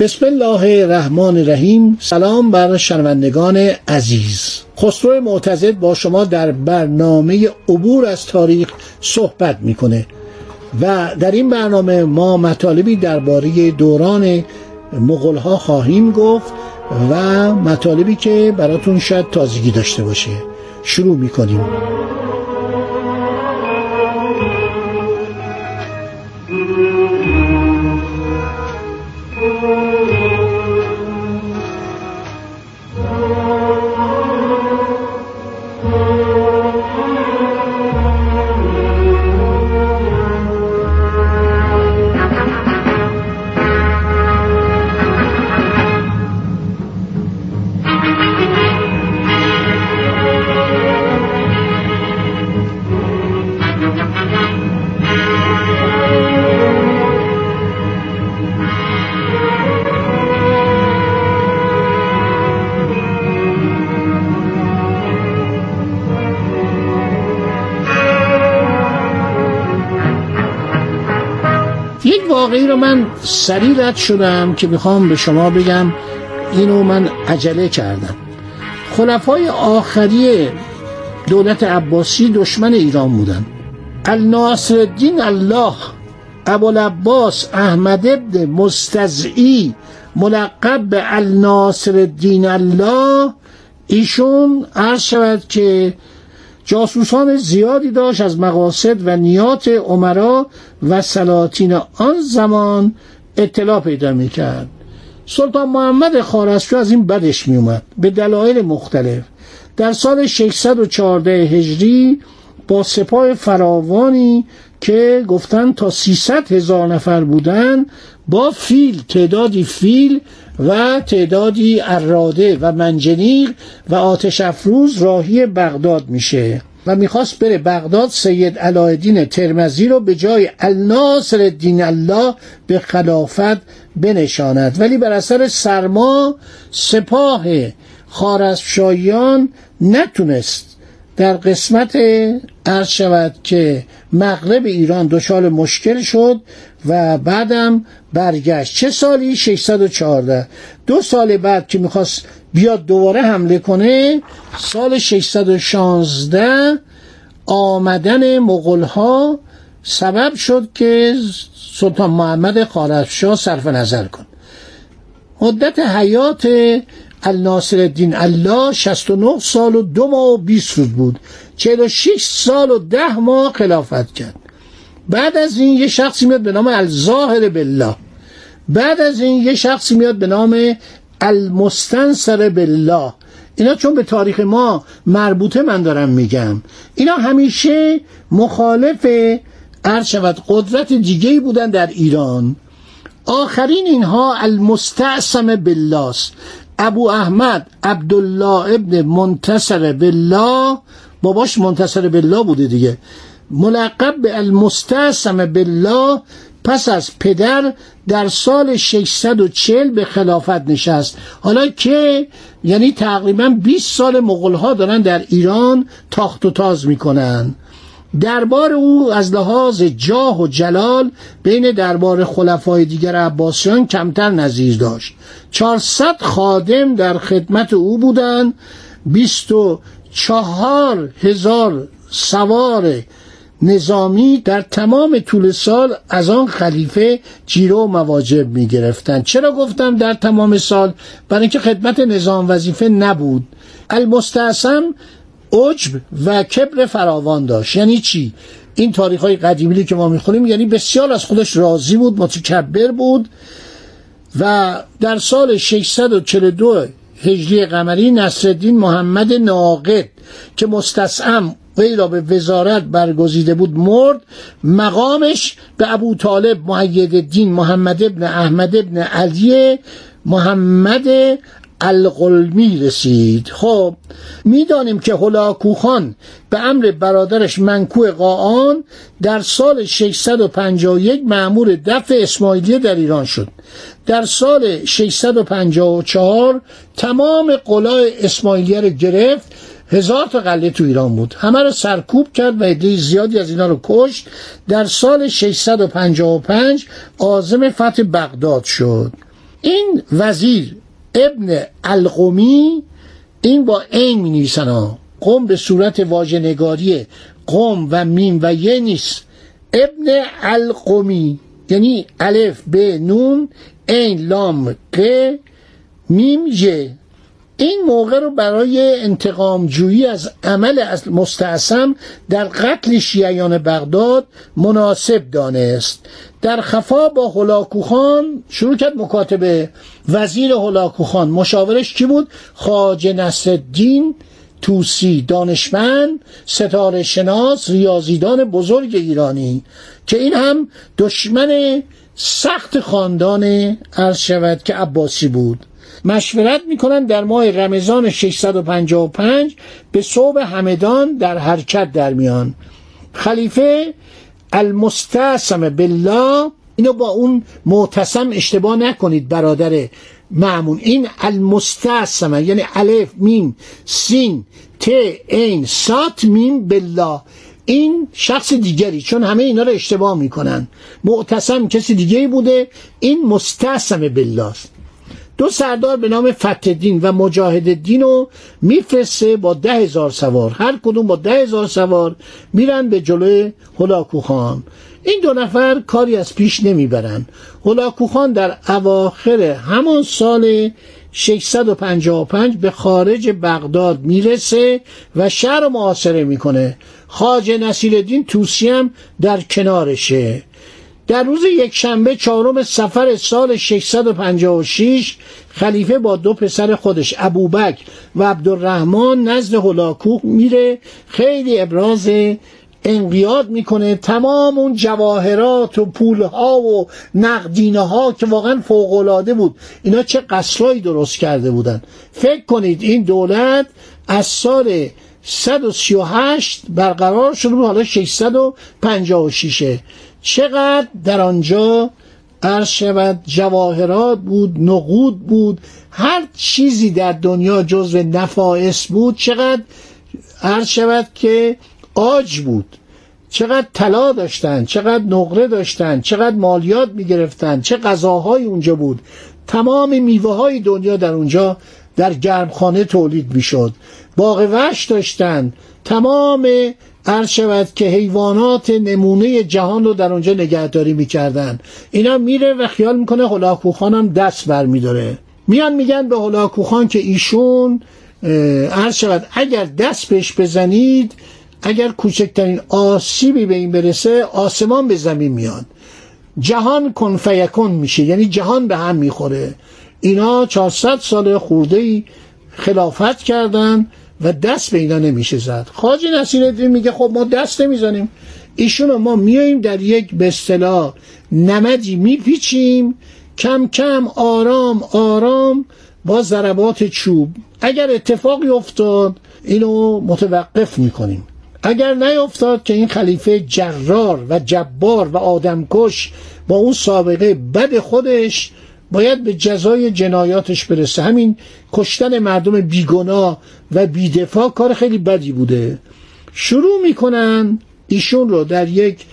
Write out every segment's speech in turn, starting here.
بسم الله الرحمن الرحیم. سلام بر شنوندگان عزیز. خسرو معتزد با شما در برنامه عبور از تاریخ صحبت می‌کنه و در این برنامه ما مطالبی درباره دوران مغلها خواهیم گفت و مطالبی که براتون شاید تازگی داشته باشه. شروع می‌کنیم. واقعی رو من سریع رد شدم که می‌خوام به شما بگم اینو من عجله کردم. خلفای آخری دولت عباسی دشمن ایران بودن. الناصر الدین الله ابوالعباس احمد ابن مستزعی ملقب به الناصر الدین الله ایشون عرض شود که جاسوسان زیادی داشت از مقاصد و نیات عمرا و سلاطین آن زمان اطلاع پیدا می‌کرد. سلطان محمد خارزشو از این بدش میومد به دلایل مختلف. در سال 614 هجری با سپاه فراوانی که گفتن تا 300 هزار نفر بودن با فیل تعدادی فیل و تعدادی اراده و منجنیق و آتش افروز راهی بغداد میشه و می‌خواست بره بغداد سید علایالدین ترمزی رو به جای الناصر الدین الله به خلافت بنشاند. ولی بر اثر سرما سپاه خارزمشاهیان نتونست در قسمت عرض شود که مغرب ایران دچار مشکل شد و بعدم برگشت. چه سالی؟ 614 دو سال بعد که می‌خواست بیاد دوباره حمله کنه سال 616 آمدن مغلها سبب شد که سلطان محمد خارزمشاه صرف نظر کن. مدت حیات الناصر الدین الله 69 سال و دو ماه و 20 روز بود. 46 سال و ده ماه خلافت کرد. بعد از این یه شخصی میاد به نام الظاهر بالله. بعد از این یه شخصی میاد به نام المستنصر بالله. اینا چون به تاریخ ما مربوطه من دارم میگم. اینا همیشه مخالف شود قدرت دیگه بودن در ایران. آخرین اینها المستعصم بالله است. ابو احمد عبدالله ابن منتصر بالله باباش منتصر بالله بوده دیگه. ملقب به المستعصم بالله پس از پدر در سال 640 به خلافت نشست. حالا که یعنی تقریبا 20 سال مغلها دارن در ایران تاخت و تاز می‌کنن. دربار او از لحاظ جاه و جلال بین دربار خلفای دیگر عباسیان کمتر نظیر داشت. 400 خادم در خدمت او بودند. 24 هزار سوار نظامی در تمام طول سال از آن خلیفه جیره و مواجب می گرفتن چرا گفتم در تمام سال؟ برای اینکه خدمت نظام وظیفه نبود. المستعصم عجب و کبر فراوان داشت. یعنی چی؟ این تاریخ های قدیمی که ما می‌خونیم یعنی بسیار از خودش راضی بود متکبر بود و در سال 642 هجری قمری نصرالدین محمد ناقد که مستسعم وی را به وزارت برگزیده بود مرد مقامش به ابو طالب محید الدین محمد ابن احمد ابن علی محمد القلمی رسید خب می‌دانیم که هلاکوخان به امر برادرش منکو قاان در سال 651 معمور دفع اسماعیلیه در ایران شد. در سال 654 تمام قلای اسماعیلیه رو گرفت. هزار تا قله تو ایران بود. همه رو سرکوب کرد و عده زیادی از اینا رو کشت. در سال 655 عازم فتح بغداد شد. این وزیر ابن القومی این با این می نویسن قوم به صورت واژه نگاری قوم و میم و یه نیست. ابن القومی یعنی الف به نون این لام ق میم ی این موقع رو برای انتقام جویی از عمل مستعصم در قتل شیعیان بغداد مناسب دانست. در خفا با هلاکوخان شروع کرد مکاتبه. وزیر هلاکوخان مشاورش کی بود؟ خاج نصرالدین توسی دانشمند ستاره شناس ریاضیدان بزرگ ایرانی که این هم دشمن سخت خاندان عرض شود که عباسی بود. مشورت می‌کنن در ماه رمضان 655 به صوب همدان در حرکت در میان. خلیفه المستعصم بالله اینو با اون معتصم اشتباه نکنید برادر مأمون. این المستعصم یعنی الف میم سین ت عین صاد میم بالله. این شخص دیگری چون همه اینا رو اشتباه می‌کنن. معتصم کسی دیگری بوده این مستعصم بالله است. دو سردار به نام فتدین و مجاهد دین رو میفرسته با ده هزار سوار. هر کدوم با ده هزار سوار میرن به جلوی هلاکو خان این دو نفر کاری از پیش نمی‌برن. هلاکو خان در اواخر همان سال 655 به خارج بغداد می‌رسه و شهر رو محاصره می‌کنه. خاج نصیرالدین توسی هم در کنارشه. در روز یک شنبه چهارم سفر سال 656 خلیفه با دو پسر خودش ابوبکر و عبدالرحمن نزد هلاکوخ میره. خیلی ابراز انقیاد می‌کنه. تمام اون جواهرات و پولها و نقدینه ها که واقعا فوقالعاده بود اینا چه قصرهایی درست کرده بودن. فکر کنید این دولت از سال 138 برقرار شده بود حالا 656 چقدر در آنجا عرض شود جواهرات بود نقود بود هر چیزی در دنیا جزو نفائس بود چقدر عرض شود که آج بود. چقدر طلا داشتن چقدر نقره داشتن چقدر مالیات می‌گرفتن چه غذاهایی اونجا بود. تمام میوه های دنیا در اونجا در گرمخانه تولید می‌شد. باغ وحش داشتن. تمام عرض شود که حیوانات نمونه جهان رو در اونجا نگهداری می‌کردن. اینا میره و خیال می‌کنه هلاکوخان هم دست بر میداره. میان میگن به هلاکوخان که ایشون عرض شود اگر دست بهش بزنید اگر کوچکترین آسیبی به این برسه آسمان به زمین میاد. جهان کن فیکن میشه یعنی جهان به هم می‌خوره. اینا 400 سال خورده خلافت کردن و دست به اینا نمیشه زد. خاج نصیرالدین میگه خب ما دست نمی‌زنیم. ایشون ما میاییم در یک به اصطلاح میپیچیم. کم کم آرام آرام با ضربات چوب. اگر اتفاقی افتاد اینو متوقف می‌کنیم. اگر نیفتاد که این خلیفه جرار و جبار و آدمکش با اون سابقه بد خودش باید به جزای جنایاتش برسه. همین کشتن مردم بیگناه و بیدفاع کار خیلی بدی بوده. شروع می‌کنن ایشون رو در یک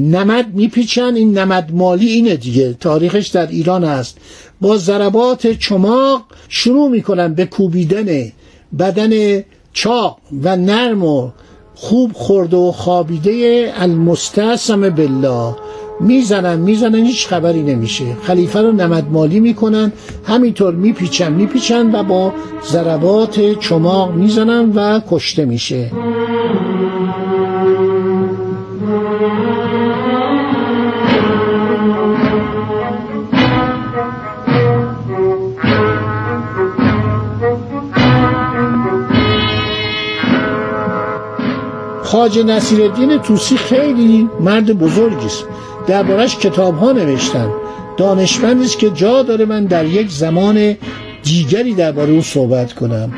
نمد میپیچن. این نمد مالی اینه دیگه تاریخش در ایران هست. با ضربات چماق شروع می‌کنن به کوبیدن بدن چاق و نرم و خوب خورده و خوابیده المستعصم بالله. می‌زنن می‌زنن هیچ خبری نمیشه. خلیفه رو نمدمالی می‌کنن همینطور میپیچن میپیچن و با ضربات چماق می‌زنن و کشته میشه. خاج نصیرالدین توسی خیلی مرد بزرگی است دربارش کتاب ها نوشتن دانشمندی است که جا داره من در یک زمان دیگری درباره او صحبت کنم.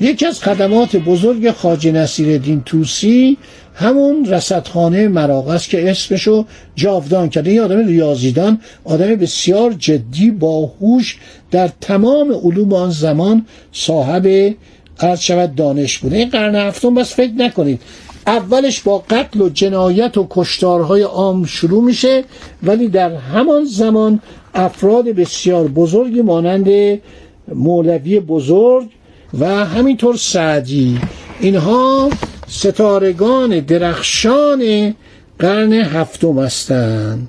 یکی از خدمات بزرگ خاج نصیرالدین توسی همون رصدخانه مراغ است که اسمشو جاودان کرده. این آدم ریاضیدان آدم بسیار جدی باهوش در تمام علوم آن زمان صاحب عرض شود دانش بوده. این قرن هفتم بس فکر نکنید. اولش با قتل و جنایت و کشتارهای عام شروع میشه ولی در همان زمان افراد بسیار بزرگی مانند مولوی بزرگ و همینطور سعدی. اینها ستارگان درخشان قرن هفتم هستند.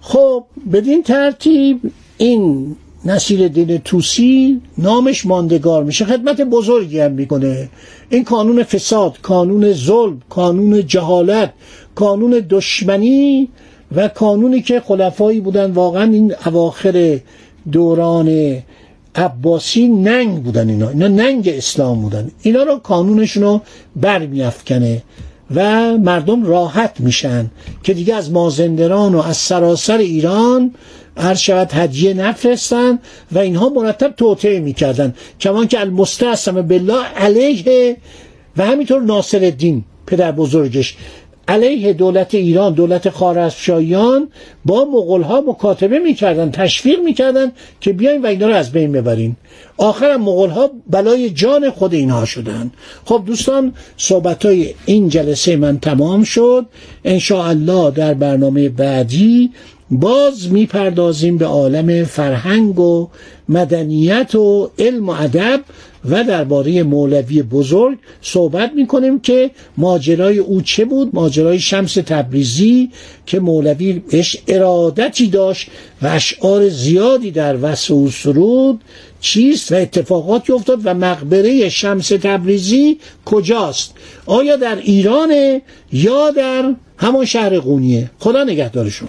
خب بدین ترتیب این نصیر دین توسی نامش ماندگار میشه. خدمت بزرگی هم می‌کنه. این کانون فساد کانون ظلم کانون جهالت کانون دشمنی و کانونی که خلفایی بودن واقعا این اواخر دوران عباسی ننگ بودن اینا. اینا ننگ اسلام بودن. اینا رو کانونشون رو برمیافکنه و مردم راحت میشن که دیگه از مازندران و از سراسر ایران هر شود هدیه نفرستن و اینها مرتب توطعه می‌کردن. کمان که المستعصم بالله علیه و همینطور ناصر الدین پدر بزرگش. علیه دولت ایران دولت خارزمشاهیان با مغول ها مکاتبه می‌کردن تشویق می‌کردن که بیاین و اینا رو از بین ببرین. آخرم مغول ها بلای جان خود اینها شدن. خب دوستان صحبت های این جلسه من تمام شد. ان الله در برنامه بعدی باز می‌پردازیم به عالم فرهنگ و مدنیت و علم و ادب و درباره مولوی بزرگ صحبت می‌کنیم که ماجرای او چه بود؟ ماجرای شمس تبریزی که مولوی بهش ارادتی داشت و اشعار زیادی در وصف و سرود چیست و اتفاقاتی افتاد و مقبره شمس تبریزی کجاست؟ آیا در ایرانه یا در همون شهر قونیه خدا نگهدارشون